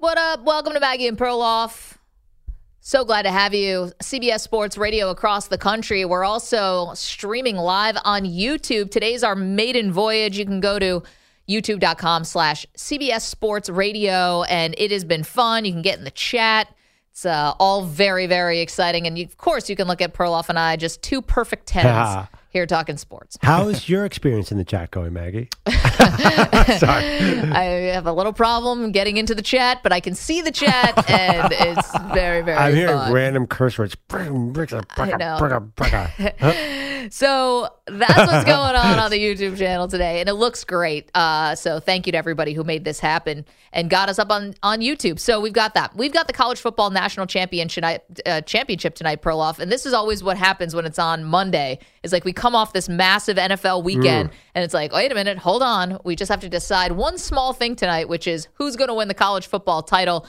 What up? Welcome to Maggie and Perloff. So glad to have you. CBS Sports Radio across the country. We're also streaming live on YouTube. Today's our maiden voyage. You can go to youtube.com slash CBS Sports Radio, and it has been fun. You can get in the chat. It's uh, all very, very exciting. And you, of course, you can look at Perloff and I, just two perfect tens here talking sports. How's your experience in the chat going, Maggie? Sorry. I have a little problem getting into the chat, but I can see the chat, and it's very, very I'm hearing fun. random curse words. I know. So that's what's going on on the YouTube channel today, and it looks great. Uh, so thank you to everybody who made this happen and got us up on on YouTube. So we've got that. We've got the college football national championship uh, championship tonight, Perloff, and this is always what happens when it's on Monday. Is like we come off this massive NFL weekend, and it's like, wait a minute, hold on, we just have to decide one small thing tonight, which is who's going to win the college football title.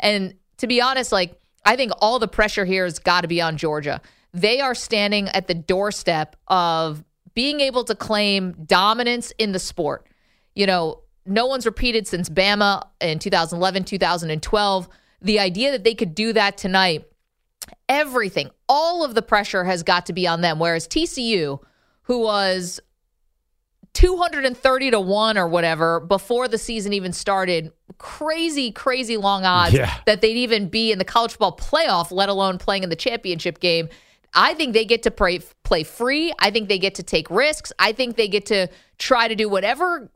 And to be honest, like I think all the pressure here has got to be on Georgia. They are standing at the doorstep of being able to claim dominance in the sport. You know, no one's repeated since Bama in 2011, 2012. The idea that they could do that tonight, everything, all of the pressure has got to be on them. Whereas TCU, who was 230 to 1 or whatever before the season even started, crazy, crazy long odds Yeah. that they'd even be in the college football playoff, let alone playing in the championship game. I think they get to play, play free. I think they get to take risks. I think they get to try to do whatever,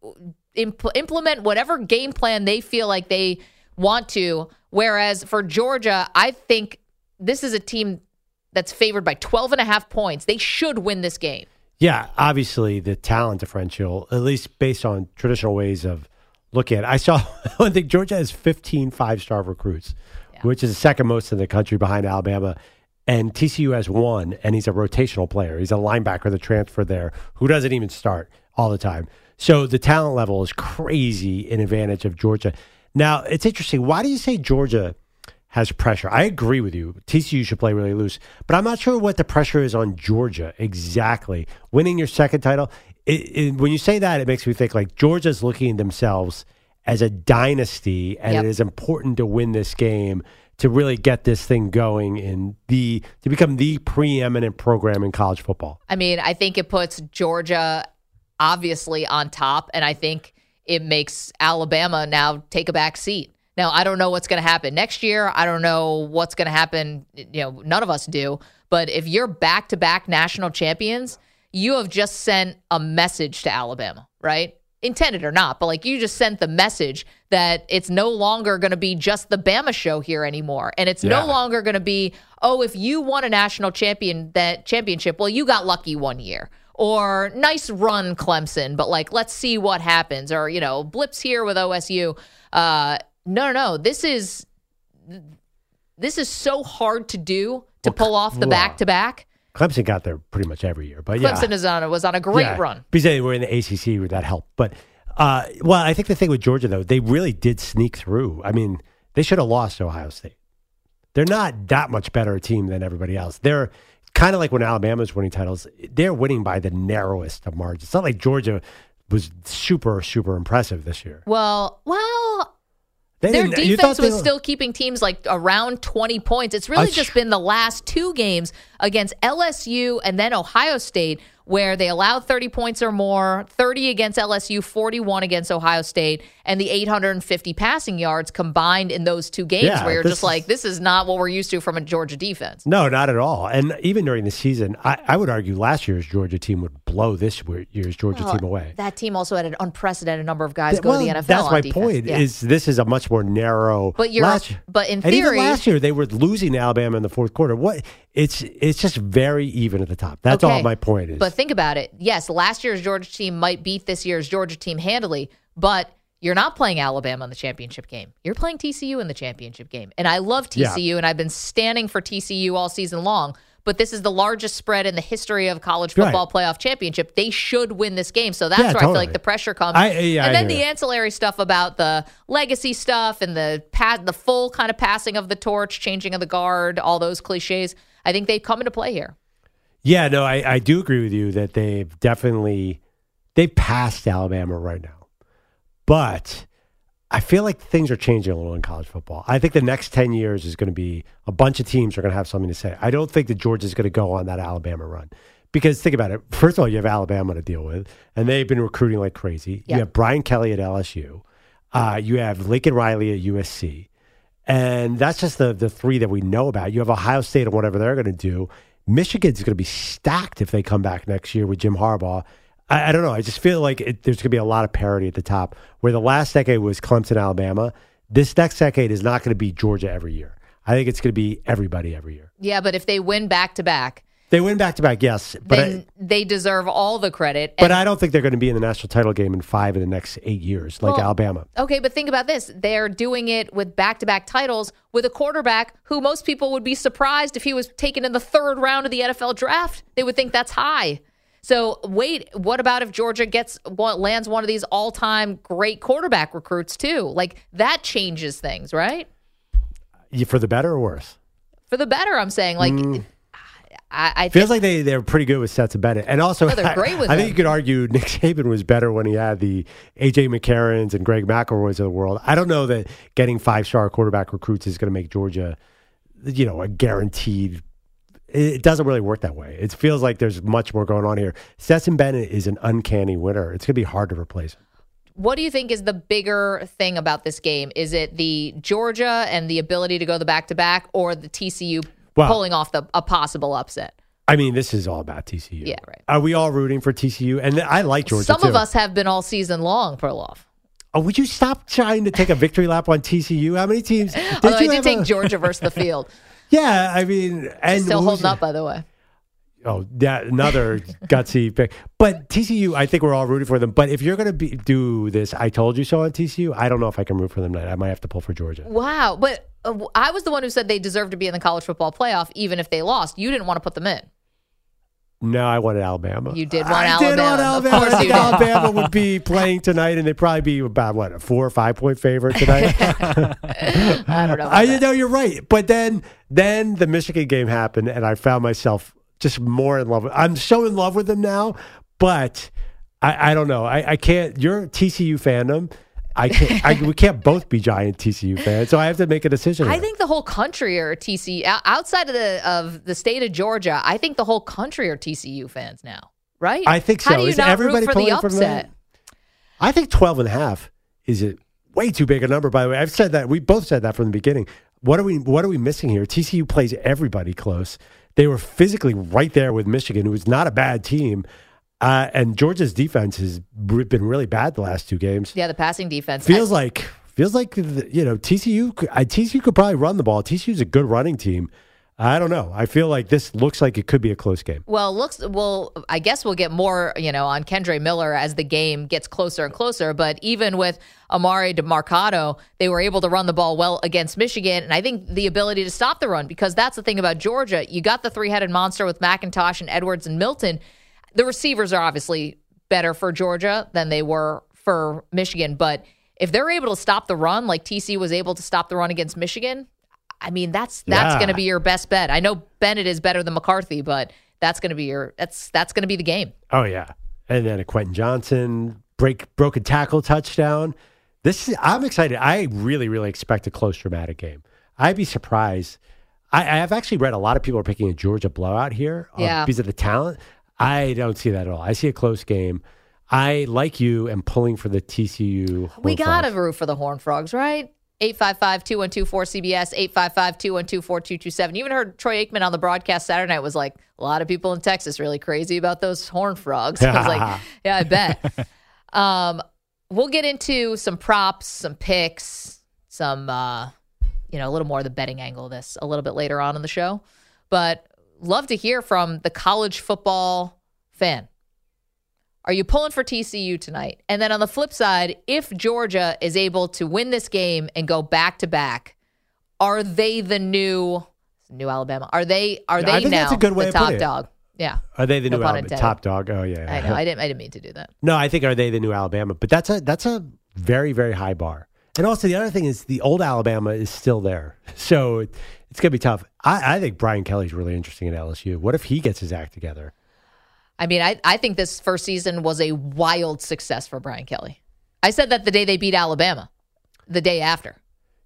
impl- implement whatever game plan they feel like they want to. Whereas for Georgia, I think this is a team that's favored by 12 and a half points. They should win this game. Yeah, obviously the talent differential, at least based on traditional ways of looking at it. I saw, I think Georgia has 15 five star recruits, which is the second most in the country behind Alabama. And TCU has one, and he's a rotational player. He's a linebacker that transferred there who doesn't even start all the time. So the talent level is crazy in advantage of Georgia. Now, it's interesting. Why do you say Georgia has pressure? I agree with you. TCU should play really loose, but I'm not sure what the pressure is on Georgia exactly. Winning your second title, it, it, when you say that, it makes me think like Georgia's looking at themselves as a dynasty, and Yep. it is important to win this game to really get this thing going and the to become the preeminent program in college football. I mean, I think it puts Georgia obviously on top, and I think it makes Alabama now take a back seat. Now, I don't know what's going to happen next year. I don't know what's going to happen. You know, none of us do. But if you're back to back national champions, you have just sent a message to Alabama, right? Intended or not, but like you just sent the message that it's no longer going to be just the Bama show here anymore. And it's Yeah. no longer going to be, oh, if you won a national champion that championship, well, you got lucky one year. Or nice run, Clemson, but like let's see what happens. Or, you know, blips here with OSU. Uh no, no, no. This is this is so hard to do to pull off the back to back. Clemson got there pretty much every year, but yeah, Clemson is on was on a great Yeah. run. because they were in the ACC with that help. But uh, well, I think the thing with Georgia though, they really did sneak through. I mean, they should have lost to Ohio State. They're not that much better a team than everybody else. They're kind of like when Alabama's winning titles. They're winning by the narrowest of margins. It's not like Georgia was super super impressive this year. Well, well, They their defense they was were- still keeping teams like around 20 points. It's really Uh, just been the last two games against LSU and then Ohio State where they allowed 30 points or more, 30 against LSU, 41 against Ohio State, and the 850 passing yards combined in those two games Yeah, where you're just like, this is not what we're used to from a Georgia defense. No, not at all. And even during the season, I, I would argue last year's Georgia team would blow this year's Georgia Well, team away. That team also had an unprecedented number of guys Th- go well, to the NFL. That's my defense. point. Yeah. Is this is a much more narrow? But you're- last, but in theory- last year they were losing Alabama in the fourth quarter. What? It's it's just very even at the top. That's all my point is. But think about it. Yes, last year's Georgia team might beat this year's Georgia team handily, but you're not playing Alabama in the championship game. You're playing TCU in the championship game. And I love Yeah. TCU, and I've been standing for TCU all season long. But this is the largest spread in the history of college Right. football playoff championship. They should win this game. So that's Yeah, where I feel like the pressure comes. I- yeah, and then the ancillary stuff about the legacy stuff and the pa- the full kind of passing of the torch, changing of the guard, all those cliches. I think they come into play here. Yeah, no, I, I do agree with you that they've definitely they've passed Alabama right now. But I feel like things are changing a little in college football. I think the next 10 years is going to be a bunch of teams are going to have something to say. I don't think that Georgia's going to go on that Alabama run. Because think about it. First of all, you have Alabama to deal with, and they've been recruiting like crazy. Yeah. You have Brian Kelly at LSU. Uh, you have Lincoln Riley at USC. And that's just the, the three that we know about. You have Ohio State and whatever they're going to do. Michigan's going to be stacked if they come back next year with Jim Harbaugh. I, I don't know. I just feel like it, there's going to be a lot of parity at the top. Where the last decade was Clemson, Alabama, this next decade is not going to be Georgia every year. I think it's going to be everybody every year. Yeah, but if they win back to back, They win back to back, yes, but then I, they deserve all the credit. but I don't think they're going to be in the national title game in five of the next eight years, like Well, Alabama. Okay, but think about this. They're doing it with back to back titles with a quarterback who most people would be surprised if he was taken in the third round of the NFL draft. They would think that's high. So, wait, what about if Georgia gets lands one of these all time great quarterback recruits, too? Like, that changes things, right? For the better or worse? For the better, I'm saying. Like, mm. I, I. Feels like they they're pretty good with Stetson Bennett, and also No, they're great with I, I think you could argue Nick Saban was better when he had the AJ McCarrons and Greg McElroys of the world. I don't know that getting five star quarterback recruits is going to make Georgia, you know, a guaranteed. It it doesn't really work that way. It feels like there's much more going on here. Stetson Bennett is an uncanny winner. It's going to be hard to replace him. What do you think is the bigger thing about this game? Is it the Georgia and the ability to go the back to back, or the TCU Well- pulling off the a possible upset? I mean, this is all about TCU. Yeah, right. Are we all rooting for TCU? And I like Georgia. Some of us have been all season long, for Perloff. Oh, would you stop trying to take a victory lap on TCU? How many teams? Did oh, Although I you did take a- Georgia versus the field. Yeah, I mean, and Still holding up, by the way. Oh, that another gutsy pick. But TCU, I think we're all rooting for them. But if you're going to be do this, I told you so on TCU. I don't know if I can root for them tonight. I might have to pull for Georgia. Wow. But uh, I was the one who said they deserve to be in the college football playoff, even if they lost. You didn't want to put them in. No, I wanted Alabama. You did want I did want Alabama. Of Alabama. course I think. Alabama would be playing tonight, and they'd probably be about what a four or five point favorite tonight. I don't know. I that. know you're right, but then then the Michigan game happened, and I found myself just more in love. with I'm so in love with them now, but I, I don't know. I, I can't. You're TCU fandom. I can't. I, we can't both be giant TCU fans, so I have to make a decision. I here. think the whole country are TCU outside of the of the state of Georgia. I think the whole country are TCU fans now, right? I think How so. do you Is not everybody root for the upset? I think 12 and a half is a way too big a number. By the way, I've said that. We both said that from the beginning. What are we? What are we missing here? TCU plays everybody close. They were physically right there with Michigan, who is not a bad team. Uh, and Georgia's defense has been really bad the last two games. Yeah, the passing defense Feels I- like feels like the- you know TCU. could- TCU could probably run the ball. TCU's a good running team. I don't know. I feel like this looks like it could be a close game. Well, looks well. I guess we'll get more, you know, on Kendre Miller as the game gets closer and closer. But even with Emari Demercado, they were able to run the ball well against Michigan, and I think the ability to stop the run because that's the thing about Georgia. You got the three-headed monster with McIntosh and Edwards and Milton. The receivers are obviously better for Georgia than they were for Michigan, but if they're able to stop the run like TC was able to stop the run against Michigan, I mean that's that's Yeah. going to be your best bet. I know Bennett is better than McCarthy, but that's going to be your that's that's going to be the game. Oh yeah, and then a Quentin Johnston break broken tackle touchdown. This is, I'm excited. I really really expect a close dramatic game. I'd be surprised. I, have actually read a lot of people are picking a Georgia blowout here uh, Yeah. because of the talent. I don't see that at all. I see a close game. I like you am pulling for the TCU. We got to Frogs. root for the Horn Frogs, right? 855 212 4CBS, 855 212 4227. You even heard Troy Aikman on the broadcast Saturday night was like, a lot of people in Texas really crazy about those Horn Frogs. I was like, yeah, I bet. um, we'll get into some props, some picks, some, uh, you know, a little more of the betting angle of this a little bit later on in the show. But love to hear from the college football fan. Are you pulling for TCU tonight? And then on the flip side, if Georgia is able to win this game and go back to back, are they the new new Alabama? Are they are they now that's a good way the top dog? Yeah. Are they the No new Alabama top dog? Oh yeah, I know. I didn't I didn't mean to do that. No, I think are they the new Alabama? But that's a that's a very very high bar. And also the other thing is the old Alabama is still there, so it's gonna be tough. I, I think Brian Kelly's really interesting at LSU. What if he gets his act together? I mean, I, I think this first season was a wild success for Brian Kelly. I said that the day they beat Alabama, the day after.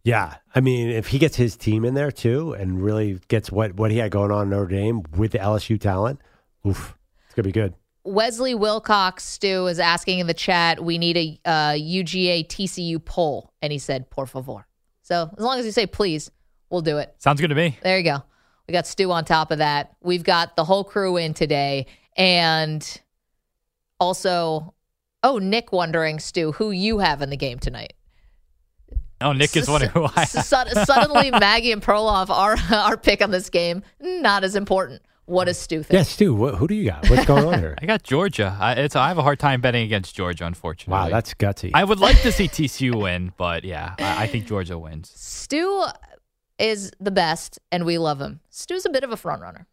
Yeah, I mean, if he gets his team in there too, and really gets what what he had going on in Notre Dame with the LSU talent, oof, it's gonna be good. Wesley Wilcox, Stu, is asking in the chat, we need a uh, UGA TCU poll. And he said, por favor. So as long as you say please, we'll do it. Sounds good to me. There you go. We got Stu on top of that. We've got the whole crew in today. And also, oh, Nick wondering, Stu, who you have in the game tonight. Oh, Nick is wondering who I S- sud- Suddenly, Maggie and Perloff, our, our pick on this game, not as important. What does Stu think? Yeah, Stu, wh- who do you got? What's going on here? I got Georgia. I, it's I have a hard time betting against Georgia, unfortunately. Wow, that's gutsy. I would like to see TCU win, but yeah, I, I think Georgia wins. Stu is the best, and we love him. Stu's a bit of a front runner.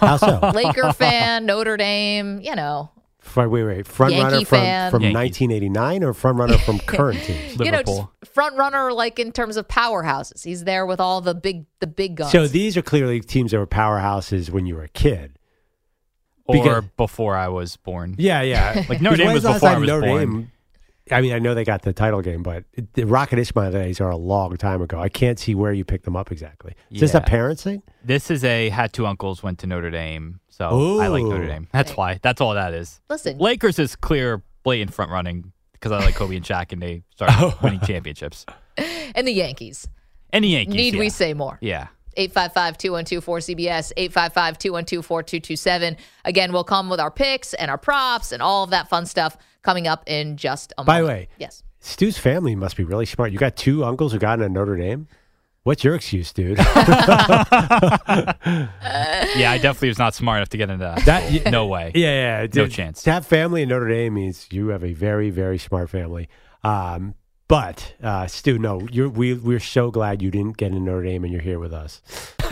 How so? Laker fan, Notre Dame, you know, Wait, wait, wait. Front Yankee runner from, fan. from Yankees. 1989 or front runner from current teams? you know, Liverpool. just front runner like in terms of powerhouses. He's there with all the big the big guns. So these are clearly teams that were powerhouses when you were a kid. or Because- before I was born. Yeah, yeah. Like, Notre Dame When's was before I time was Notre born. Dame- I mean, I know they got the title game, but it- the Rocket Ismail days are a long time ago. I can't see where you picked them up exactly. Is this a Yeah. parents thing? This is a had two uncles went to Notre Dame, so I like Notre Dame. That's why. That's all that is. listen, Lakers is clear, blatant front running because I like Kobe and Shaq, and they started oh. winning championships. and the Yankees. And the Yankees. Need yeah. we say more? Yeah. 855-212-4CBS, 855-212-4227. Again, we'll come with our picks and our props and all of that fun stuff coming up in just a moment. By the way, Yes. Stu's family must be really smart. You got two uncles who got into Notre Dame. What's your excuse, dude? Yeah, I definitely was not smart enough to get into that. That- So, no way. Yeah, yeah. No To- chance. To have family in Notre Dame means you have a very, very smart family. Um, but uh, Stu, no, you're, we we're so glad you didn't get in Notre Dame and you're here with us.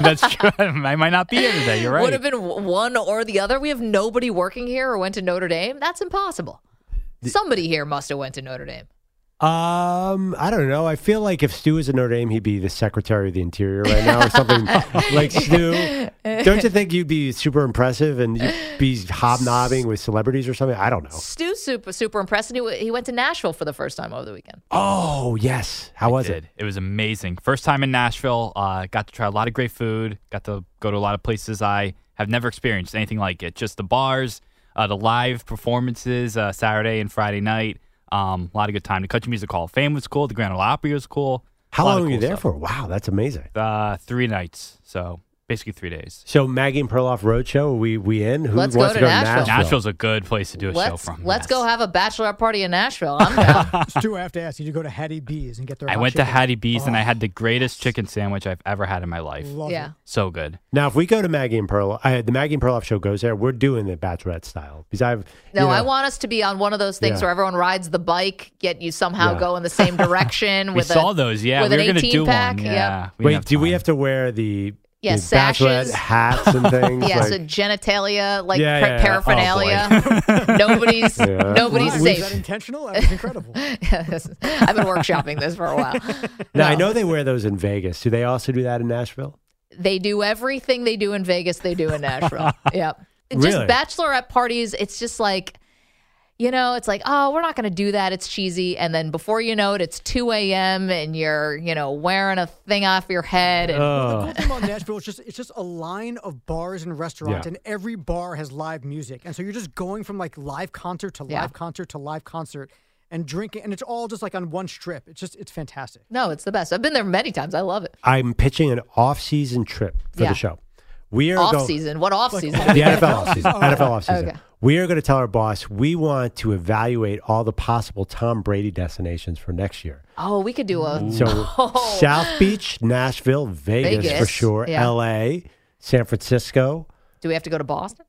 That's true. I might not be here today. You're right. Would have been one or the other. We have nobody working here or went to Notre Dame. That's impossible. Somebody here must have went to Notre Dame. Um, I don't know. I feel like if Stu was in Notre Dame, he'd be the Secretary of the Interior right now or something like Stu. Don't you think you'd be super impressive and you'd be hobnobbing with celebrities or something? I don't know. Stu's super super impressed. And he, he went to Nashville for the first time over the weekend. Oh yes, how was it? It was amazing. First time in Nashville. Uh, got to try a lot of great food. Got to go to a lot of places I have never experienced anything like it. Just the bars, uh, the live performances uh, Saturday and Friday night. Um, a lot of good time. The Country Music Hall of Fame was cool. The Grand Ole Opry was cool. How long of were you there stuff. for? Wow, that's amazing. Uh, three nights. So basically three days. So Maggie and Perloff Roadshow, are we we in? Who Let's wants go to to go to Nashville. Nashville? Nashville's a good place to do a show Let's from. let's Yes. go have a bachelorette party in Nashville. I'm down. Stu, I have to ask you to go to Hattie B's and get their. I hot went to. Hattie B's and I Oh, had the greatest chicken sandwich I've ever had in my life. love yeah. it. So good. Now, if we go to Maggie and Perloff, uh, the Maggie and Perloff show goes there. We're doing the Bachelorette style because I've No, know, I want us to be on one of those things Yeah. where everyone rides the bike, yet you somehow Yeah. go in the same direction. We with saw a, those. Yeah, with we an were going to 18 do pack. one. Yeah. Wait, do we have to wear the, Yeah, the Bachelorette sashes. hats and things? Yeah, like, so genitalia, like Yeah, yeah, yeah. Oh, paraphernalia. nobody's Yeah. nobody's Wow, safe. Was that intentional? That was incredible. Yes. I've been workshopping this for a while. now, I know they wear those in Vegas. Do they also do that in Nashville? They do everything they do in Vegas, they do in Nashville. yep. Really? Just bachelorette parties, it's just like you know, it's like, oh, we're not going to do that. It's cheesy. And then before you know it, it's 2 a.m. and you're, you know, wearing a thing off your head. And Oh. The cool thing about Nashville is just it's just a line of bars and restaurants, Yeah. and every bar has live music, and so you're just going from like live concert to Yeah. live concert to live concert, and drinking, and it's all just like on one strip. It's just it's fantastic. no, it's the best. I've been there many times. I love it. I'm pitching an off-season trip for Yeah. the show. We are Off going season. What off season? the NFL offseason. NFL offseason. Okay. We are going to tell our boss we want to evaluate all the possible Tom Brady destinations for next year. Oh, we could do a. So Oh. South Beach, Nashville, Vegas, for sure, yeah. L.A., San Francisco. Do we have to go to Boston?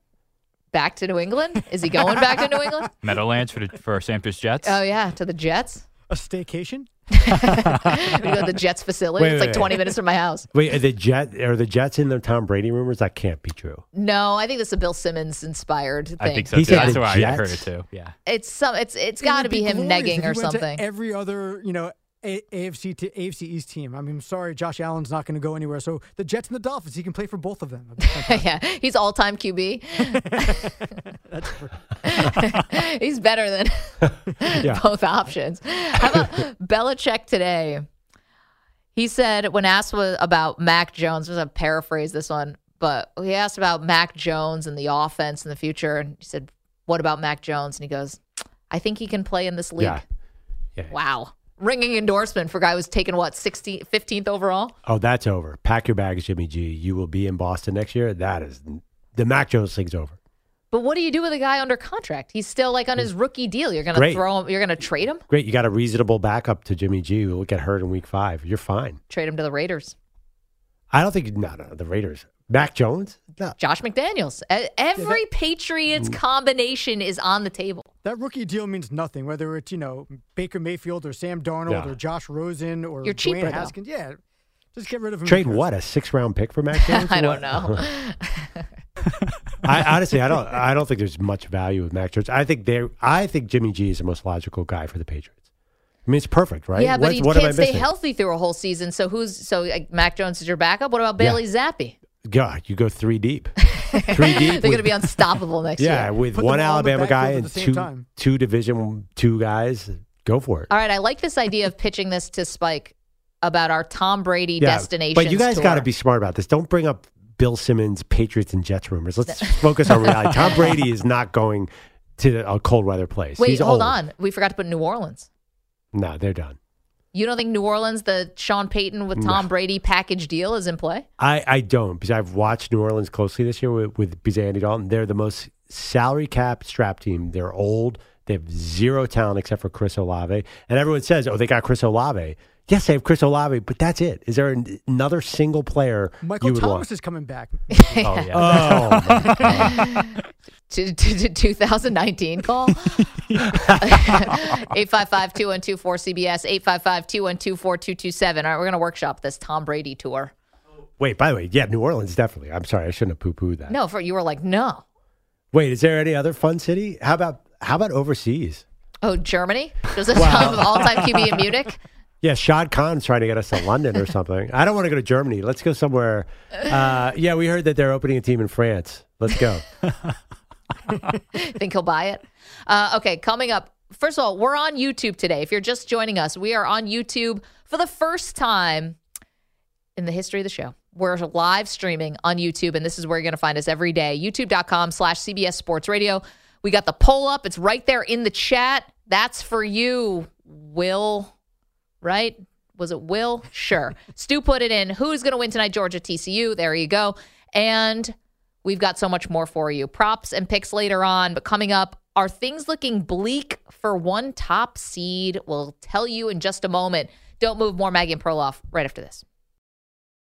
Back to New England? Is he going back to New England? Meadowlands for the, for Santos Jets. Oh yeah, to the Jets. A staycation. We go to the Jets facility. Wait, it's wait, like 20 wait. minutes from my house. Wait, are the Jet are the Jets in the Tom Brady rumors? That can't be true. No, I think this is a Bill Simmons inspired thing. I think so He too. said That's why I heard it too. Yeah. It's some. It's it's It got to would be him negging if he or went to something. every other, you know, a- AFC to AFC East team. I mean, sorry, Josh Allen's not going to go anywhere. So the Jets and the Dolphins, he can play for both of them. That'd be fantastic. yeah, he's all time QB. he's better than Yeah. both options. How about Belichick today? He said when asked about Mac Jones, I'm going to paraphrase this one, but he asked about Mac Jones and the offense in the future, and he said, "What about Mac Jones?" And he goes, "I think he can play in this league." Yeah. Yeah. Wow, ringing endorsement for a guy who was taken what 16th, 15th overall. Oh, that's over. Pack your bags, Jimmy G. You will be in Boston next year. That is the Mac Jones thing's over. But what do you do with a guy under contract? He's still like on his mm. rookie deal. You're going to Great. throw him. You're going to trade him. Great, you got a reasonable backup to Jimmy G. Who will get hurt in week five. You're fine. Trade him to the Raiders. I don't think no, no, the Raiders. Mac Jones? No. Josh McDaniels. Every Patriots mm. combination is on the table. That rookie deal means nothing, whether it's, you know, Baker Mayfield or Sam Darnold Yeah. or Josh Rosen or You're cheaper, Dwayne though. Haskins. Yeah. Just get rid of him. Trade what? A six round pick for Mac Jones? I don't know. I honestly I don't I don't think there's much value with Mac Jones. I think they I think Jimmy G is the most logical guy for the Patriots. I mean it's perfect, right? Yeah, but he what can't stay healthy through a whole season. So who's so like, Mac Jones is your backup? What about Bailey Zappe? God, you go three deep. three deep. They're going to be unstoppable next Yeah, year. Yeah, with Put one them all Alabama guy and two time. two division two guys. Go for it. All right, I like this idea of pitching this to Spike about our Tom Brady Yeah, destination. But you guys got to be smart about this. Don't bring up Bill Simmons, Patriots, and Jets rumors. Let's focus on reality. Tom Brady is not going to a cold weather place. Wait, He's hold old. on. We forgot to put New Orleans. No, they're done. You don't think New Orleans, the Sean Payton with Tom Brady package deal, is in play? I, I don't because I've watched New Orleans closely this year with, with because Andy Dalton. They're the most salary cap strap team. They're old. They have zero talent except for Chris Olave. And everyone says, oh, they got Chris Olave. Yes, they have Chris Olave, but that's it. Is there an, another single player Michael you would Thomas want? is coming back. Oh yeah. Oh, oh, my God. to, to, to 2019 call 855-2124-CBS 855-2124-227 all right we're going to workshop this Tom Brady tour Wait, by the way, yeah, New Orleans, definitely. I'm sorry. I shouldn't have poo pooed that. no for you were like no Wait, is there any other fun city? How about how about overseas? oh Germany does it have all-time QB in Munich Yeah, Shad Khan's trying to get us to London or something. I don't want to go to Germany. Let's go somewhere. Uh, yeah, we heard that they're opening a team in France. Let's go. think he'll buy it uh, okay coming up first of all we're on YouTube today if you're just joining us we are on YouTube for the first time in the history of the show. We're live streaming on YouTube, and this is where you're going to find us every day. YouTube.com slash CBS Sports Radio. We got the poll up. It's right there in the chat. That's for you, Will, right? Was it Will? Sure. Stu put it in. Who's going to win tonight? Georgia TCU. There you go. And we've got so much more for you. Props and picks later on. But coming up, are things looking bleak for one top seed? We'll tell you in just a moment. Don't move more Maggie and Perloff right after this.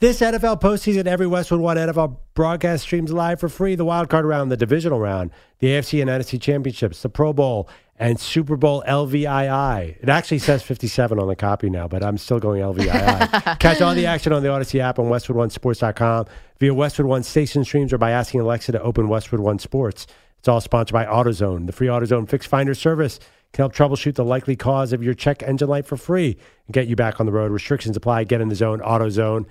This NFL postseason, every Westwood One NFL broadcast streams live for free. The wild card round, the divisional round, the AFC and NFC championships, the Pro Bowl, and Super Bowl LVII. It actually says 57 on the copy now, but I'm still going LVII. Catch all the action on the Odyssey app on WestwoodOneSports.com via Westwood One station streams or by asking Alexa to open Westwood One Sports. It's all sponsored by AutoZone. The free AutoZone Fix Finder service can help troubleshoot the likely cause of your check engine light for free and get you back on the road. Restrictions apply. Get in the zone. AutoZone.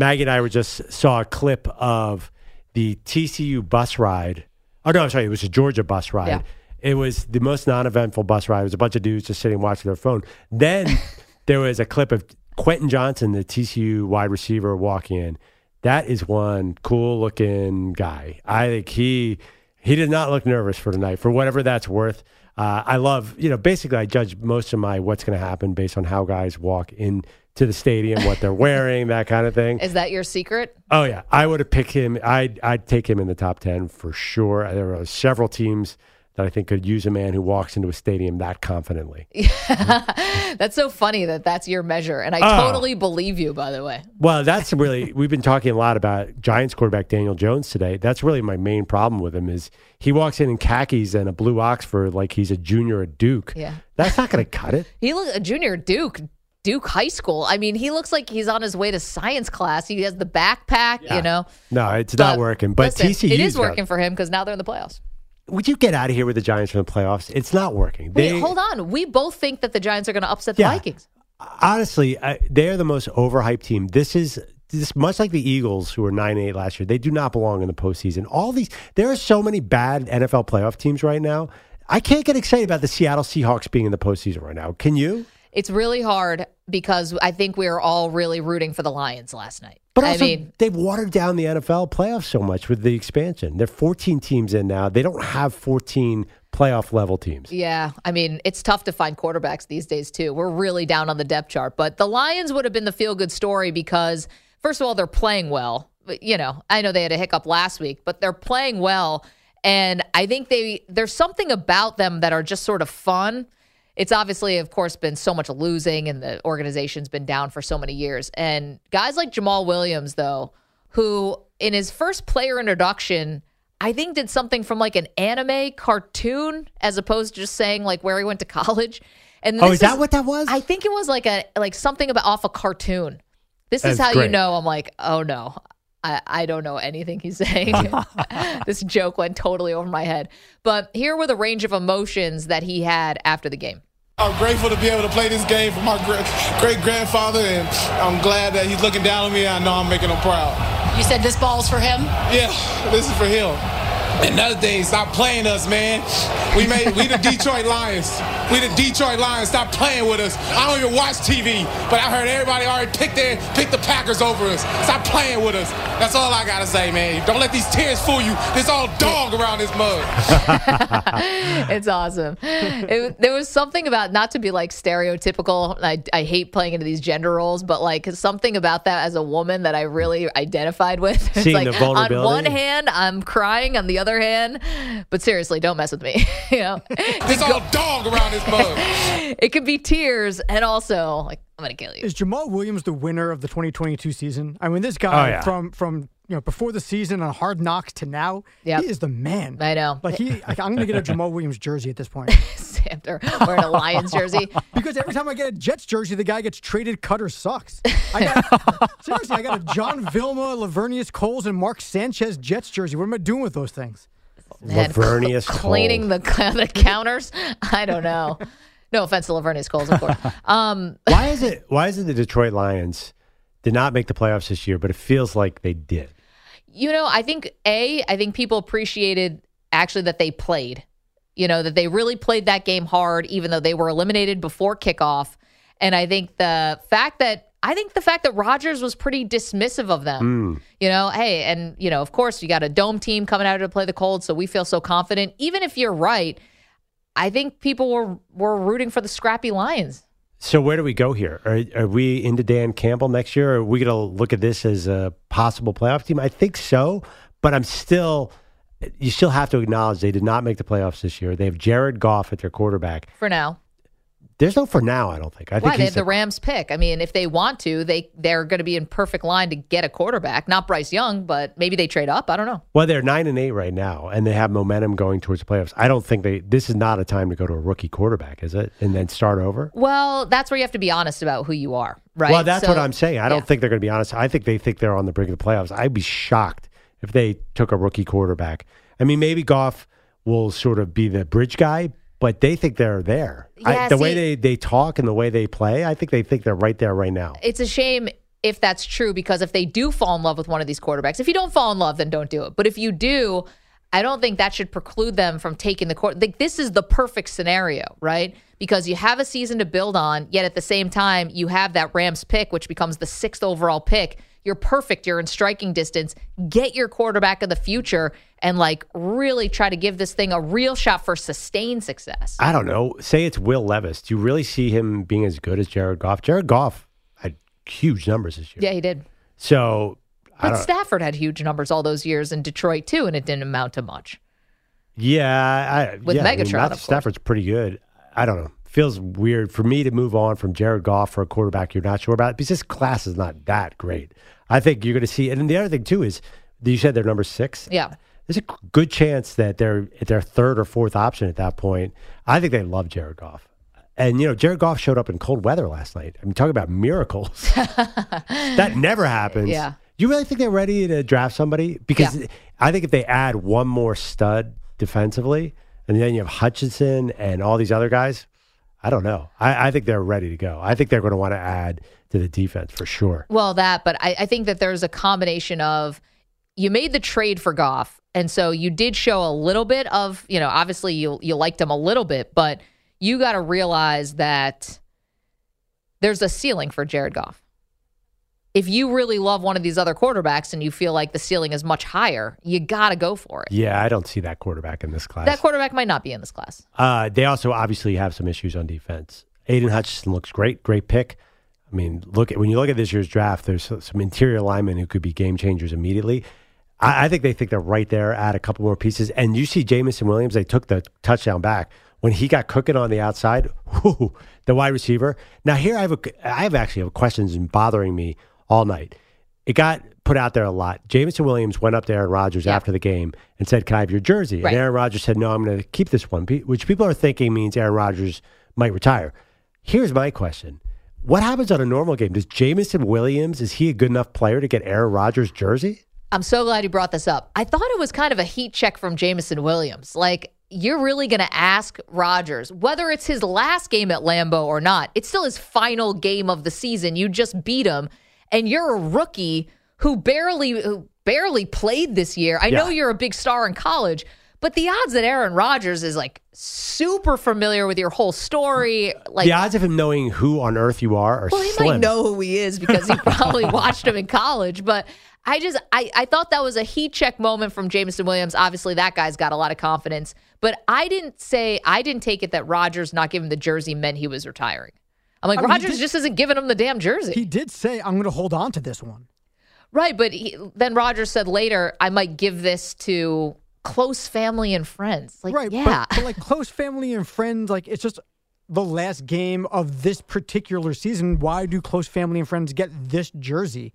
Maggie and I were just saw a clip of the TCU bus ride. Oh no, I'm sorry, it was a Georgia bus ride. Yeah. It was the most non-eventful bus ride. It was a bunch of dudes just sitting watching their phone. Then there was a clip of Quentin Johnston, the TCU wide receiver, walking in. That is one cool looking guy. I think he he did not look nervous for tonight, for whatever that's worth. Uh, I love, you know, basically I judge most of my what's going to happen based on how guys walk in to the stadium, what they're wearing, that kind of thing. Is that your secret? Oh yeah, I would have picked him. I'd I'd take him in the top ten for sure. There are several teams that I think could use a man who walks into a stadium that confidently. Yeah. That's so funny that that's your measure. And I Oh. totally believe you, by the way. Well, that's really we've been talking a lot about Giants quarterback Daniel Jones today. That's really my main problem with him is he walks in in khakis and a blue Oxford like he's a junior at Duke. Yeah. That's not going to cut it. He looks a junior Duke, Duke High School. I mean, he looks like he's on his way to science class. He has the backpack, you know. No, it's not working. But listen, it is working for him because now they're in the playoffs. Would you get out of here with the Giants from the playoffs? It's not working. Wait, They- hold on. We both think that the Giants are going to upset the Yeah. Vikings. honestly, I, they are the most overhyped team. This is this much like the Eagles, who were nine eight last year. They do not belong in the postseason. All these, there are so many bad NFL playoff teams right now. I can't get excited about the Seattle Seahawks being in the postseason right now. Can you? It's really hard because I think we were all really rooting for the Lions last night. But I mean, they've watered down the NFL playoffs so much with the expansion. They're 14 teams in now. They don't have 14 playoff level teams. Yeah, I mean, it's tough to find quarterbacks these days too. We're really down on the depth chart, but the Lions would have been the feel good story because first of all, they're playing well. You know, I know they had a hiccup last week, but they're playing well and I think they there's something about them that are just sort of fun. It's obviously of course been so much losing and the organization's been down for so many years. And guys like Jamaal Williams though, who in his first player introduction I think did something from like an anime cartoon as opposed to just saying like where he went to college. And Oh, this is that what that was? I think it was like a like something about off a cartoon. This is That's how you know I'm like, oh no, I, I don't know anything he's saying. this joke went totally over my head. But here were the range of emotions that he had after the game. I'm grateful to be able to play this game for my great grandfather, and I'm glad that he's looking down on me. I know I'm making him proud. You said this ball's for him? Yeah, this is for him. Another thing, stop playing us, man. We made we the Detroit Lions. We the Detroit Lions. Stop playing with us. I don't even watch TV, but I heard everybody already picked their pick the Packers over us. Stop playing with us. That's all I gotta say, man. Don't let these tears fool you. There's all dog around this mug. it's awesome. It, there was something about not to be like stereotypical. I, I hate playing into these gender roles, but like something about that as a woman that I really identified with. It's Seeing like the on one hand, I'm crying. On the other hand, but seriously, don't mess with me. you know, There's all dog around this mug. it could be tears and also like I'm gonna kill you. Is Jamaal Williams the winner of the 2022 season? I mean, this guy Oh, yeah. from from you know before the season on Hard Knocks to now, Yep. he is the man. I know. Like he, like, I'm gonna get a Jamaal Williams jersey at this point Xander wearing a Lions jersey. because every time I get a Jets jersey, the guy gets traded. Cutter sucks. I got, seriously, I got a John Vilma, Laveranues Coles, and Mark Sanchez Jets jersey. What am I doing with those things? Man, Laveranues cleaning the, the counters. I don't know. No offense to Laveranues Coles, of course. Um, why is it? Why is it the Detroit Lions did not make the playoffs this year, but it feels like they did? You know, I think a, I think people appreciated actually that they played. You know, that they really played that game hard, even though they were eliminated before kickoff. And I think the fact that I think the fact that Rodgers was pretty dismissive of them, hmm. you know, hey, and, you know, of course, you got a dome team coming out to play the cold, so we feel so confident. Even if you're right, I think people were, were rooting for the scrappy Lions. So where do we go here? Are, are we into Dan Campbell next year? Are we going to look at this as a possible playoff team? I think so, but I'm still. You still have to acknowledge they did not make the playoffs this year. They have Jared Goff at their quarterback. For now. There's no for now. I don't think. I Why? think They have the Rams pick. I mean, if they want to, they they're going to be in perfect line to get a quarterback. Not Bryce Young, but maybe they trade up. I don't know. Well, they're nine and eight right now, and they have momentum going towards the playoffs. I don't think they. This is not a time to go to a rookie quarterback, is it? And then start over. Well, that's where you have to be honest about who you are, right? Well, that's So- what I'm saying. I don't think they're going to be honest. I think they think they're on the brink of the playoffs. I'd be shocked if they took a rookie quarterback. I mean, maybe Goff will sort of be the bridge guy, but they think they're there. I- Yeah, the way they, they talk and the way they play, I think they think they're right there right now. It's a shame if that's true because if they do fall in love with one of these quarterbacks, if you don't fall in love, then don't do it. But if you do, I don't think that should preclude them from taking the court. Like this is the perfect scenario, right? Because you have a season to build on, yet at the same time you have that Rams pick, which becomes the sixth overall pick. You're perfect. You're in striking distance. Get your quarterback of the future and like really try to give this thing a real shot for sustained success. I don't know. Say it's Will Levis. Do you really see him being as good as Jared Goff? Jared Goff had huge numbers this year. Yeah, he did. So But. Stafford had huge numbers all those years in Detroit too, and it didn't amount to much. Yeah, I, With yeah, I mean, Megatron. Stafford's pretty good. I don't know. Feels weird for me to move on from Jared Goff for a quarterback you're not sure about because this class is not that great. I think you're going to see, and the other thing too is you said they're number six. Yeah. There's a good chance that they're their third or fourth option at that point. I think they love Jared Goff. And you know, Jared Goff showed up in cold weather last night. I mean, talk about miracles. that never happens. Yeah. You really think they're ready to draft somebody? Because Yeah. I think if they add one more stud defensively, and then you have Hutchinson and all these other guys, I don't know. I, I think they're ready to go. I think they're going to want to add to the defense for sure. Well, that, but I, I think that there's a combination of you made the trade for Goff, and so you did show a little bit of, you know, obviously you you liked him a little bit, but you got to realize that there's a ceiling for Jared Goff. If you really love one of these other quarterbacks and you feel like the ceiling is much higher, you got to go for it. Yeah, I don't see that quarterback in this class. That quarterback might not be in this class. Uh, they also obviously have some issues on defense. Aidan Hutchinson looks great, great pick. I mean, look at when you look at this year's draft, there's some interior linemen who could be game changers immediately. I, I think they think they're right there. Add a couple more pieces, and you see Jameson Williams. They took the touchdown back when he got cooking on the outside. Whew, the wide receiver. Now here I have a, I have actually have questions bothering me all night. It got put out there a lot. Jameson Williams went up to Aaron Rodgers Yeah. after the game and said, "Can I have your jersey?" Right. And Aaron Rodgers said, "No, I'm going to keep this one," which people are thinking means Aaron Rodgers might retire. Here's my question: What happens on a normal game? Does Jameson Williams is he a good enough player to get Aaron Rodgers' jersey? I'm so glad you brought this up. I thought it was kind of a heat check from Jameson Williams. Like, you're really going to ask Rodgers, whether it's his last game at Lambeau or not, it's still his final game of the season. You just beat him, and you're a rookie who barely who barely played this year. I know you're a big star in college, but the odds that Aaron Rodgers is like super familiar with your whole story, like the odds of him knowing who on earth you are are well, he slim. might know who he is because he probably watched him in college. But I just I, I thought that was a heat check moment from Jameson Williams. Obviously, that guy's got a lot of confidence. But I didn't say I didn't take it that Rodgers not giving the jersey meant he was retiring. I'm like I mean, Rodgers did- just isn't giving him the damn jersey. He did say, I'm going to hold on to this one. right, but he, then Rodgers said later, I might give this to close family and friends. Like, right. yeah. But, but like close family and friends, like it's just the last game of this particular season. Why do close family and friends get this jersey?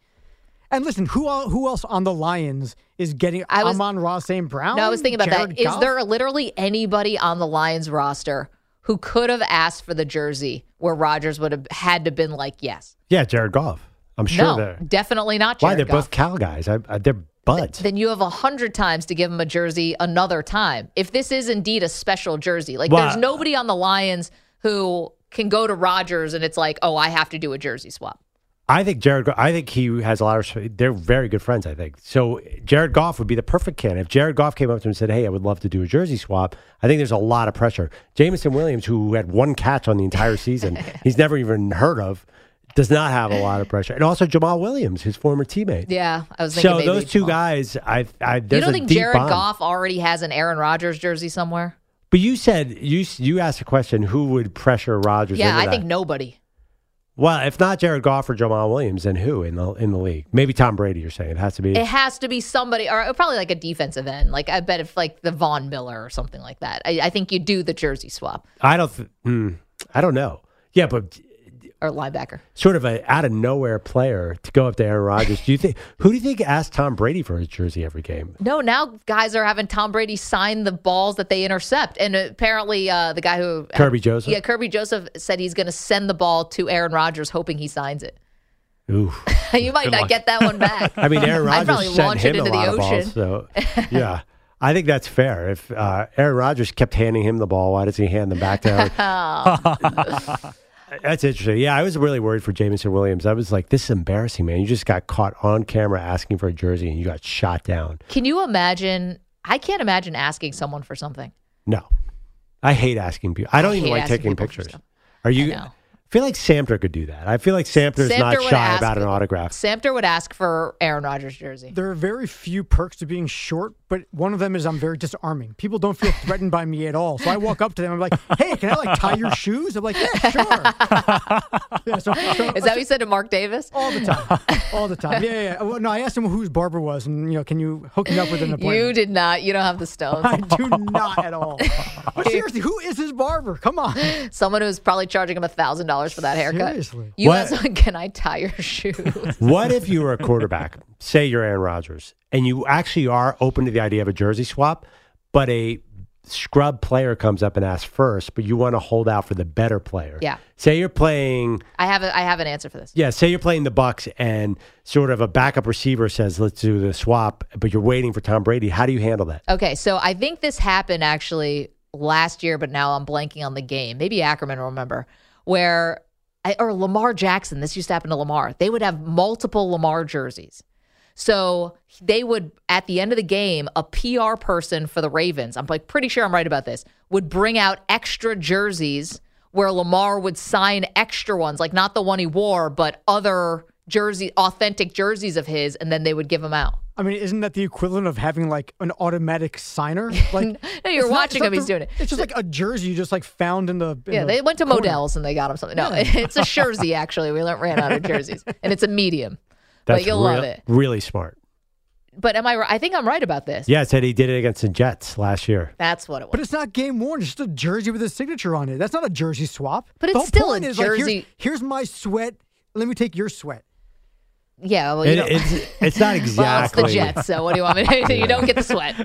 And listen, who el- who else on the Lions is getting I was- Amon-Ra St. Brown? No, I was thinking about Jared that. Is Goff? there literally anybody on the Lions roster who could have asked for the jersey where Rodgers would have had to been like, yes? Yeah, Jared Goff. I'm sure no, they're. definitely not. Why Jared they're both Cal guys? I, I, they're buds. Then you have a hundred times to give him a jersey another time. If this is indeed a special jersey, like Well, there's nobody on the Lions who can go to Rodgers and it's like, oh, I have to do a jersey swap. I think Jared. I think he has a lot of. They're very good friends. I think so. Jared Goff would be the perfect candidate. If Jared Goff came up to him and said, "Hey, I would love to do a jersey swap," I think there's a lot of pressure. Jameson Williams, who had one catch on the entire season, he's never even heard of. does not have a lot of pressure, and also Jamaal Williams, his former teammate. Yeah, I was thinking So those two Jamaal. guys, I, I You don't think Jared bond. Goff already has an Aaron Rodgers jersey somewhere? But you said you you asked a question: Who would pressure Rodgers? Yeah, I that? think nobody. Well, if not Jared Goff or Jamaal Williams, then who in the in the league? Maybe Tom Brady. You're saying it has to be. It has to be somebody, or probably like a defensive end. Like I bet if like the Von Miller or something like that. I, I think you do the jersey swap I don't. Th- hmm, I don't know. Yeah, but or linebacker. sort of a out of nowhere player to go up to Aaron Rodgers. Do you think who do you think asked Tom Brady for his jersey every game? No, now guys are having Tom Brady sign the balls that they intercept, and apparently uh, the guy who Kerby Joseph? yeah, Kerby Joseph said he's going to send the ball to Aaron Rodgers, hoping he signs it. Ooh. you might Good not luck. get that one back. I mean, Aaron I'd probably Rodgers sent launch it him a into the lot of ocean. balls. So yeah, I think that's fair. If uh, Aaron Rodgers kept handing him the ball, why does he hand them back to Aaron? That's interesting. Yeah, I was really worried for Jameson Williams. I was like, this is embarrassing, man. You just got caught on camera asking for a jersey and you got shot down. Can you imagine? I can't imagine asking someone for something. No. I hate asking people. I don't I even like taking pictures. Are you? Know. I feel like Samter could do that. I feel like Samter's Samter not shy ask- about an autograph. Samter would ask for Aaron Rodgers jersey. There are very few perks to being short, but one of them is I'm very disarming. People don't feel threatened by me at all. So I walk up to them. I'm like, "Hey, can I like tie your shoes?" I'm like, "Yeah, sure." yeah, so, so Is that what you said to Mark Davis? all the time, all the time. Yeah, yeah. yeah. Well, no, I asked him whose barber was, and you know, can you hook me up with an appointment? You did not. You don't have the stones. I do not at all. But seriously, who is his barber? Come on. Someone who's probably charging him a thousand dollars for that haircut. Seriously. You What? ask can I tie your shoes? What if you were a quarterback, say you're Aaron Rodgers, and you actually are open to the idea of a jersey swap, but a scrub player comes up and asks first, but you want to hold out for the better player? Yeah. Say you're playing, I have a, I have an answer for this. yeah, say you're playing the Bucks and sort of a backup receiver says, let's do the swap, but you're waiting for Tom Brady. How do you handle that? Okay, so I think this happened actually last year, but now I'm blanking on the game. Maybe Ackerman will remember where or Lamar Jackson. This used to happen to Lamar. They would have multiple Lamar jerseys. So they would, at the end of the game, a PR person for the Ravens, I'm like pretty sure I'm right about this, would bring out extra jerseys where Lamar would sign extra ones, like not the one he wore, but other jersey, authentic jerseys of his, and then they would give them out. I mean, isn't that the equivalent of having like an automatic signer? Like, No, you're watching not him, he's doing it. It's just like a jersey you just like found in the. in Yeah, the they went to corner. Modell's and they got him something. No, it's a jersey actually. We ran out of jerseys, and it's a medium. That's but you'll love it. Really smart. But am I? ri- I think I'm right about this. Yeah, it said he did it against the Jets last year. That's what it was. But it's not game worn. It's just a jersey with a signature on it. That's not a jersey swap. But The it's still point a is, like, here's- jersey- here's, my sweat. Let me take your sweat. Yeah, well, you It- don't. it's, it's not well, it's the Jets. So what do you want me to do? You don't get the sweat.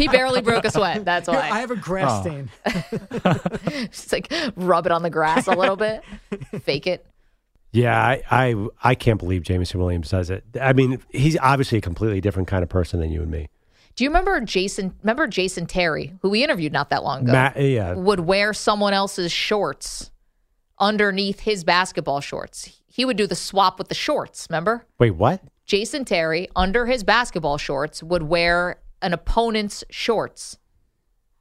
he barely broke a sweat. That's Here, why. I have a grass Oh. stain. Just like rub it on the grass a little bit, fake it. Yeah, I, I I can't believe Jameson Williams does it. I mean, he's obviously a completely different kind of person than you and me. Do you remember Jason? Remember Jason Terry, who we interviewed not that long ago? Ma- yeah, would wear someone else's shorts underneath his basketball shorts. He would do the swap with the shorts, remember? wait, what? Jason Terry, under his basketball shorts, would wear an opponent's shorts.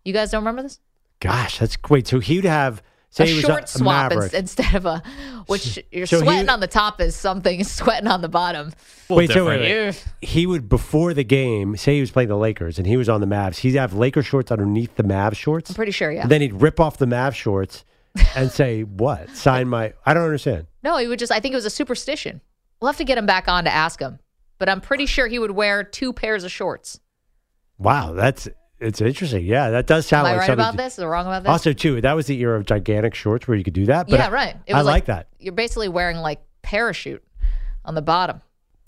You guys don't remember this? Gosh, that's wait. So he'd have say a he was short a, swap Maverick. ins- instead of a, which you're so he- sweating on the top is something, sweating on the bottom. Wait, so wait, wait. He would before the game say he was playing the Lakers and he was on the Mavs. He'd have Laker shorts underneath the Mavs shorts. I'm pretty sure, yeah. And then he'd rip off the Mavs shorts and say, "What? Sign my." I don't understand. No, he would just, I think it was a superstition. We'll have to get him back on to ask him. But I'm pretty sure he would wear two pairs of shorts. Wow, that's it's interesting. Yeah, that does sound Am I like right something. about this? Is I wrong about this? Also, too, that was the era of gigantic shorts where you could do that. But yeah, right. It I was like that. You're basically wearing like parachute on the bottom.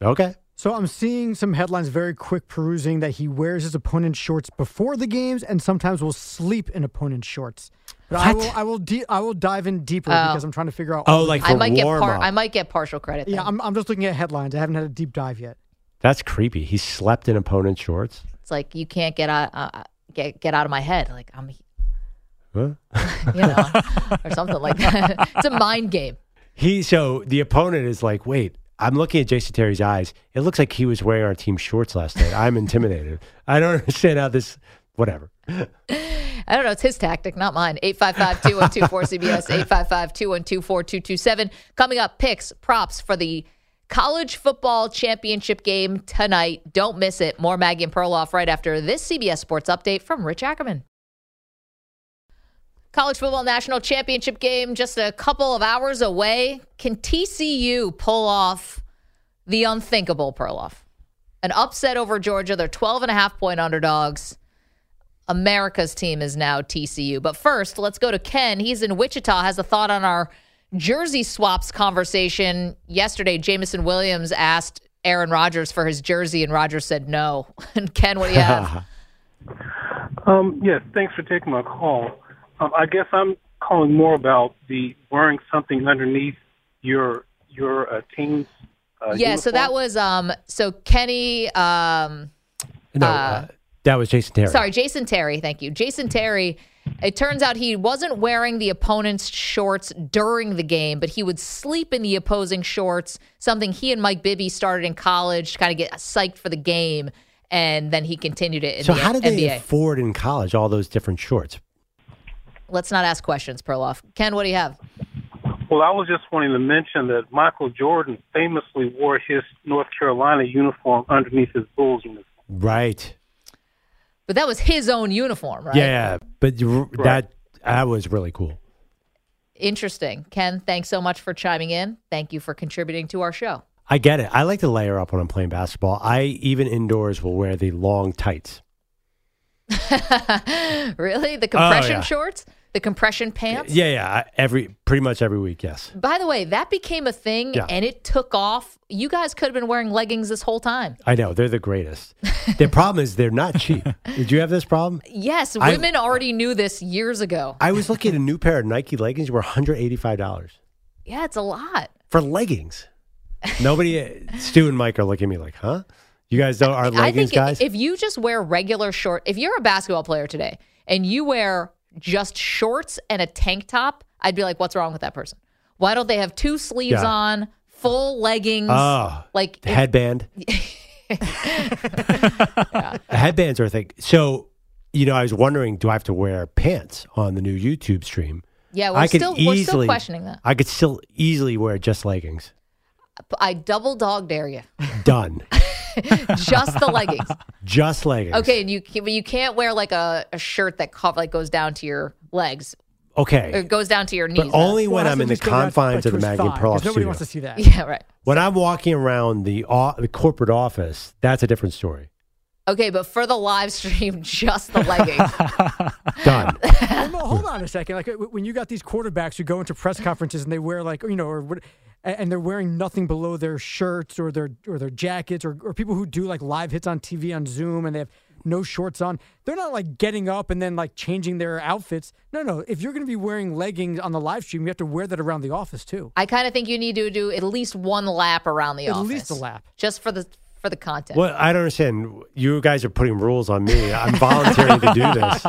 Okay. So I'm seeing some headlines very quick perusing that he wears his opponent's shorts before the games and sometimes will sleep in opponent's shorts. But I What? will I will de- I will dive in deeper Oh. because I'm trying to figure out. Oh, all the- like I for might get warm par- up. I might get partial credit. yeah. I'm I'm just looking at headlines. I haven't had a deep dive yet. That's creepy. He slept in opponent's shorts. It's like you can't get out uh, get get out of my head. Like I'm, Huh? you know, or something like that. it's a mind game. He so the opponent is like, wait, I'm looking at Jason Terry's eyes. It looks like he was wearing our team shorts last night. I'm intimidated. I don't understand how this. Whatever. I don't know. It's his tactic, not mine. 855 2124 CBS, 855 212 4227. Coming up, picks, props for the college football championship game tonight. Don't miss it. More Maggie and Perloff right after this CBS Sports update from Rich Ackerman. College football national championship game just a couple of hours away. Can TCU pull off the unthinkable, Perloff? An upset over Georgia. They're 12 and a half point underdogs. America's team is now TCU. But first, let's go to Ken. He's in Wichita, has a thought on our jersey swaps conversation. Yesterday, Jameson Williams asked Aaron Rodgers for his jersey, and Rodgers said no. and Ken, what do you have? um, yes, thanks for taking my call. Um, I guess I'm calling more about the wearing something underneath your your uh, team's. Uh, yeah, uniform. so that was um. So Kenny um. No, uh, that was Jason Terry. Sorry, Jason Terry. Thank you, Jason Terry. It turns out he wasn't wearing the opponent's shorts during the game, but he would sleep in the opposing shorts. Something he and Mike Bibby started in college to kind of get psyched for the game, and then he continued it. In so the how did NBA. they afford in college all those different shorts? Let's not ask questions, Perloff. Ken, what do you have? Well, I was just wanting to mention that Michael Jordan famously wore his North Carolina uniform underneath his Bulls uniform. Right. But that was his own uniform, right? Yeah, but r- that that was really cool. Interesting. Ken, thanks so much for chiming in. Thank you for contributing to our show. I get it. I like to layer up when I'm playing basketball. I even indoors will wear the long tights. really? The compression Oh, yeah. shorts? The compression pants? Yeah, yeah. Every pretty much every week. Yes. By the way, that became a thing Yeah. and it took off. You guys could have been wearing leggings this whole time. I know they're the greatest. the problem is they're not cheap. Did you have this problem? Yes, I- women already knew this years ago. I was looking at a new pair of Nike leggings. Were 185 dollars Yeah, it's a lot. for leggings. Nobody, uh, Stu and Mike are looking at me like, "Huh? You guys don't are I leggings think guys?" if you just wear regular short, if you're a basketball player today and you wear just shorts and a tank top, I'd be like, what's wrong with that person? Why don't they have two sleeves Yeah. on, full leggings? Oh, like headband. Headbands are a thing. So, you know, I was wondering, do I have to wear pants on the new YouTube stream? Yeah, we're I could still we're still easily- questioning that. I could still easily wear just leggings. I double dog dare you. Done. just the leggings. just leggings. Okay, and you can- but you can't wear like a, a shirt that co- like goes down to your legs. Okay. Or goes down to your knees. But only when it I'm in the just go down- confines of the to his Maggie and thigh, Pearl 'cause Nobody studio. wants to see that. Yeah, right. When I'm walking around the o- the corporate office, that's a different story. Okay, but for the live stream, just the leggings. Done. Well, no, hold on a second. Like when you got these quarterbacks who go into press conferences and they wear like you know, or what, and they're wearing nothing below their shirts or their or their jackets, or, or people who do like live hits on TV on Zoom and they have no shorts on. They're not like getting up and then like changing their outfits. No, no. If you're going to be wearing leggings on the live stream, you have to wear that around the office too. I kind of think you need to do at least one lap around the At office. At least a lap. Just for the for the content. Well, I don't understand. You guys are putting rules on me. I'm volunteering to do this.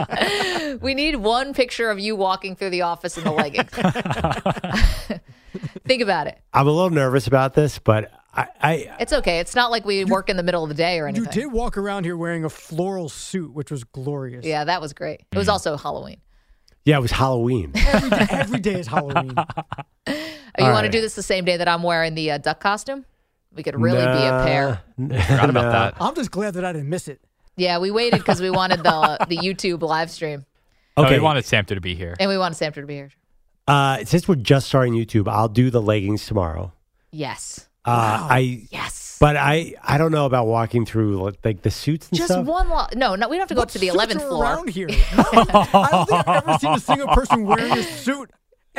We need one picture of you walking through the office in the leggings. Think about it. I'm a little nervous about this, but I, I It's okay. It's not like we work in the middle of the day or anything. You did walk around here wearing a floral suit, which was glorious. Yeah, that was great. It was Mm. also Halloween. yeah, it was Halloween. Every day, every day is Halloween. Oh, you All want to do this the same day that I'm wearing the uh, duck costume? We could really be a pair. Forgot about that. I'm just glad that I didn't miss it. Yeah, we waited because we wanted the the YouTube live stream, Oh, Okay. we wanted Samter to be here. and we wanted Samter to be here. Uh, since we're just starting YouTube, I'll do the leggings tomorrow. Yes, Uh, I yes. but I I don't know about walking through like the suits and Just stuff. one. Lo- no, no, we don't have to go up to the Suits eleventh are floor. Around here, I don't think I've ever seen a single person wearing a suit Yeah,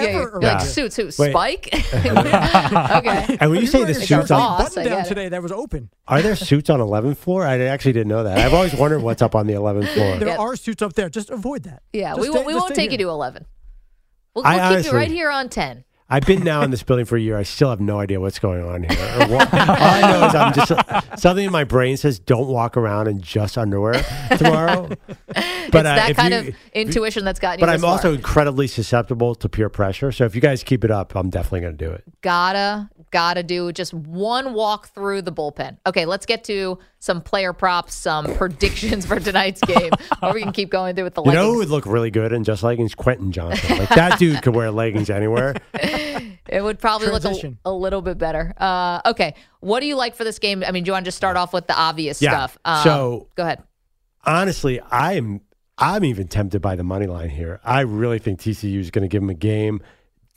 ever. you're like Yeah. suit, suit, Wait. spike. okay. And when you say the suits shirt on, boss, button down today that was open. are there suits on 11th floor? I actually didn't know that. I've always wondered what's up on the 11th floor. There Yeah. are suits up there. Just avoid that. Yeah, Just we stay- won't. We won't stay take you to eleven. We'll, we'll keep you right here on ten. I've been now in this building for a year. I still have no idea what's going on here. Or what, all I know is I'm just something in my brain says don't walk around in just underwear tomorrow. But it's uh, that if kind you- of if- intuition that's gotten you. But this I'm also far. incredibly susceptible to peer pressure. So if you guys keep it up, I'm definitely going to do it. gotta Gotta do just one walk through the bullpen. Okay, let's get to some player props, some predictions for tonight's game. or we can keep going through with the You leggings. know who would look really good in just leggings? Quentin Johnston. Like that dude could wear leggings anywhere. It would probably Transition. look a, a little bit better. Uh, okay, what do you like for this game? I mean, do you want to just start off with the obvious Yeah. stuff? Um, So- go ahead. Honestly, I'm I'm even tempted by the money line here. I really think TCU is going to give him a game.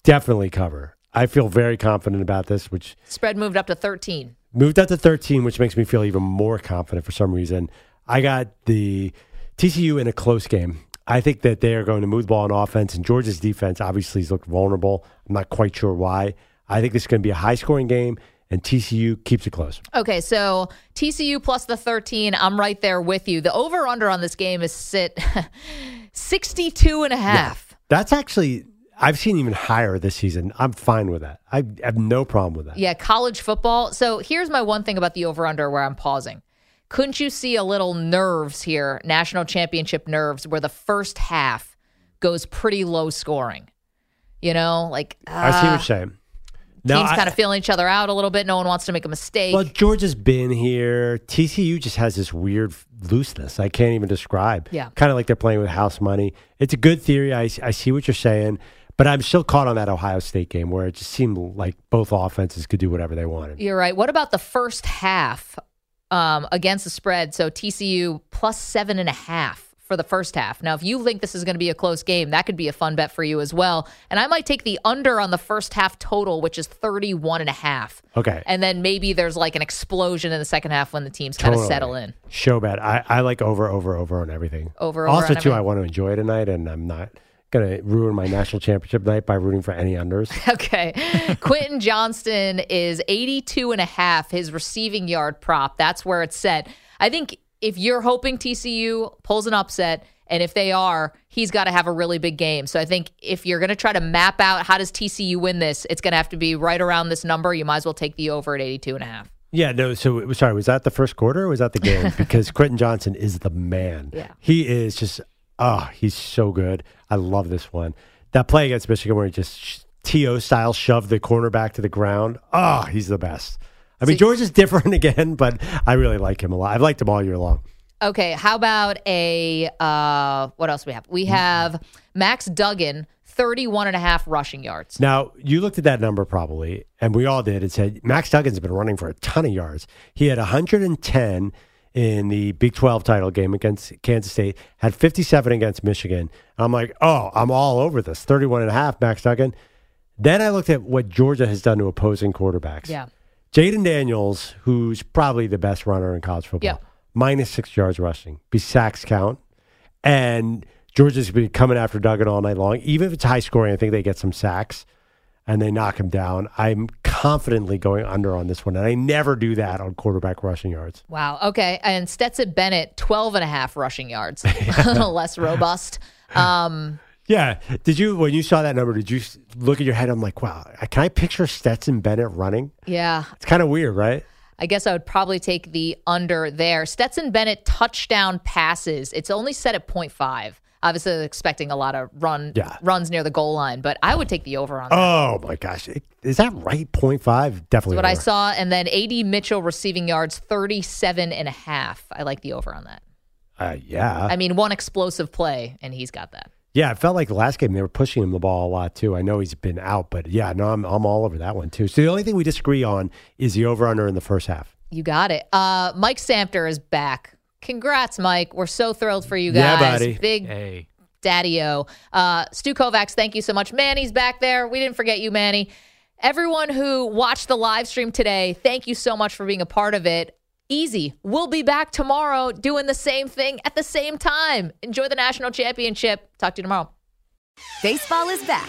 Definitely cover. I feel very confident about this, which Spread moved up to 13. Moved up to 13, which makes me feel even more confident for some reason. I got the TCU in a close game. I think that they are going to move the ball on offense, and Georgia's defense obviously has looked vulnerable. I'm not quite sure why. I think this is going to be a high scoring game, and TCU keeps it close. Okay, so TCU plus the 13. I'm right there with you. The over under on this game is sit 62 and a half. That's actually, I've seen even higher this season. I'm fine with that. I have no problem with that. Yeah, college football. So here's my one thing about the over under where I'm pausing. Couldn't you see a little nerves here, national championship nerves, where the first half goes pretty low scoring? You know, like I see what uh, you're saying. No, teams kind of feeling each other out a little bit. No one wants to make a mistake. Well, Georgia's been here. TCU just has this weird looseness I can't even describe. Yeah. Kind of like they're playing with house money. It's a good theory. I, I see what you're saying, but I'm still caught on that Ohio State game where it just seemed like both offenses could do whatever they wanted. You're right. What about the first half um, against the spread? So TCU plus seven and a half for the first half. Now, if you think this is going to be a close game, that could be a fun bet for you as well. And I might take the under on the first half total, which is 31 and a half. Okay. And then maybe there's like an explosion in the second half when the teams kind of settle in. Show bet. I, I like over, over, over on everything. Over, over Also, too, everything. I want to enjoy tonight, and I'm not going to ruin my national championship night by rooting for any unders. Okay. Quentin Johnston is 82 and a half, his receiving yard prop. That's where it's set. I think if you're hoping TCU pulls an upset, and if they are, he's got to have a really big game. So I think if you're going to try to map out how does TCU win this, it's going to have to be right around this number. You might as well take the over at 82 and a half. Yeah, no. So sorry, was that the first quarter or was that the game? Because Quentin Johnston is the man. Yeah. he is just oh, he's so good. I love this one. That play against Michigan where he just to style shoved the cornerback to the ground. Oh, he's the best. I mean, George is different again, but I really like him a lot. I've liked him all year long. Okay, how about a uh what else we have? We have Max Duggan 31 and a half rushing yards. Now, you looked at that number probably, and we all did, and said Max Duggan's been running for a ton of yards. He had 110 in the Big 12 title game against Kansas State, had 57 against Michigan. I'm like, oh, I'm all over this. 31 and a half, Max Duggan. Then I looked at what Georgia has done to opposing quarterbacks. Yeah. Jayden Daniels, who's probably the best runner in college football, Yeah. minus six yards rushing, be sacks count. And Georgia's been coming after Duggan all night long. Even if it's high scoring, I think they get some sacks and they knock him down. I'm confidently going under on this one. And I never do that on quarterback rushing yards. Wow. Okay. And Stetson Bennett 12 and a half rushing yards. a little less robust. Um Yeah. Did you, when you saw that number, did you look at your head? I'm like, wow, can I picture Stetson Bennett running? yeah, It's kind of weird, right? I guess I would probably take the under there. Stetson Bennett touchdown passes. It's only set at 0.5. Obviously, expecting a lot of run Yeah. runs near the goal line, but I would take the over on that. Oh my gosh. Is that right? 0.5? Definitely. That's what I saw. And then AD Mitchell receiving yards 37 and a half. I like the over on that. Uh, yeah. I mean, one explosive play, and he's got that. Yeah, it felt like the last game they were pushing him the ball a lot too. I know he's been out, but yeah, no, I'm I'm all over that one too. So the only thing we disagree on is the over under in the first half. You got it. Uh, Mike Samter is back. Congrats, Mike. We're so thrilled for you guys. Yeah, guys. buddy. Big Hey. daddy o. Uh, Stu Kovacs, thank you so much. Manny's back there. We didn't forget you, Manny. Everyone who watched the live stream today, thank you so much for being a part of it. Easy. We'll be back tomorrow doing the same thing at the same time. Enjoy the national championship. Talk to you tomorrow. Baseball is back,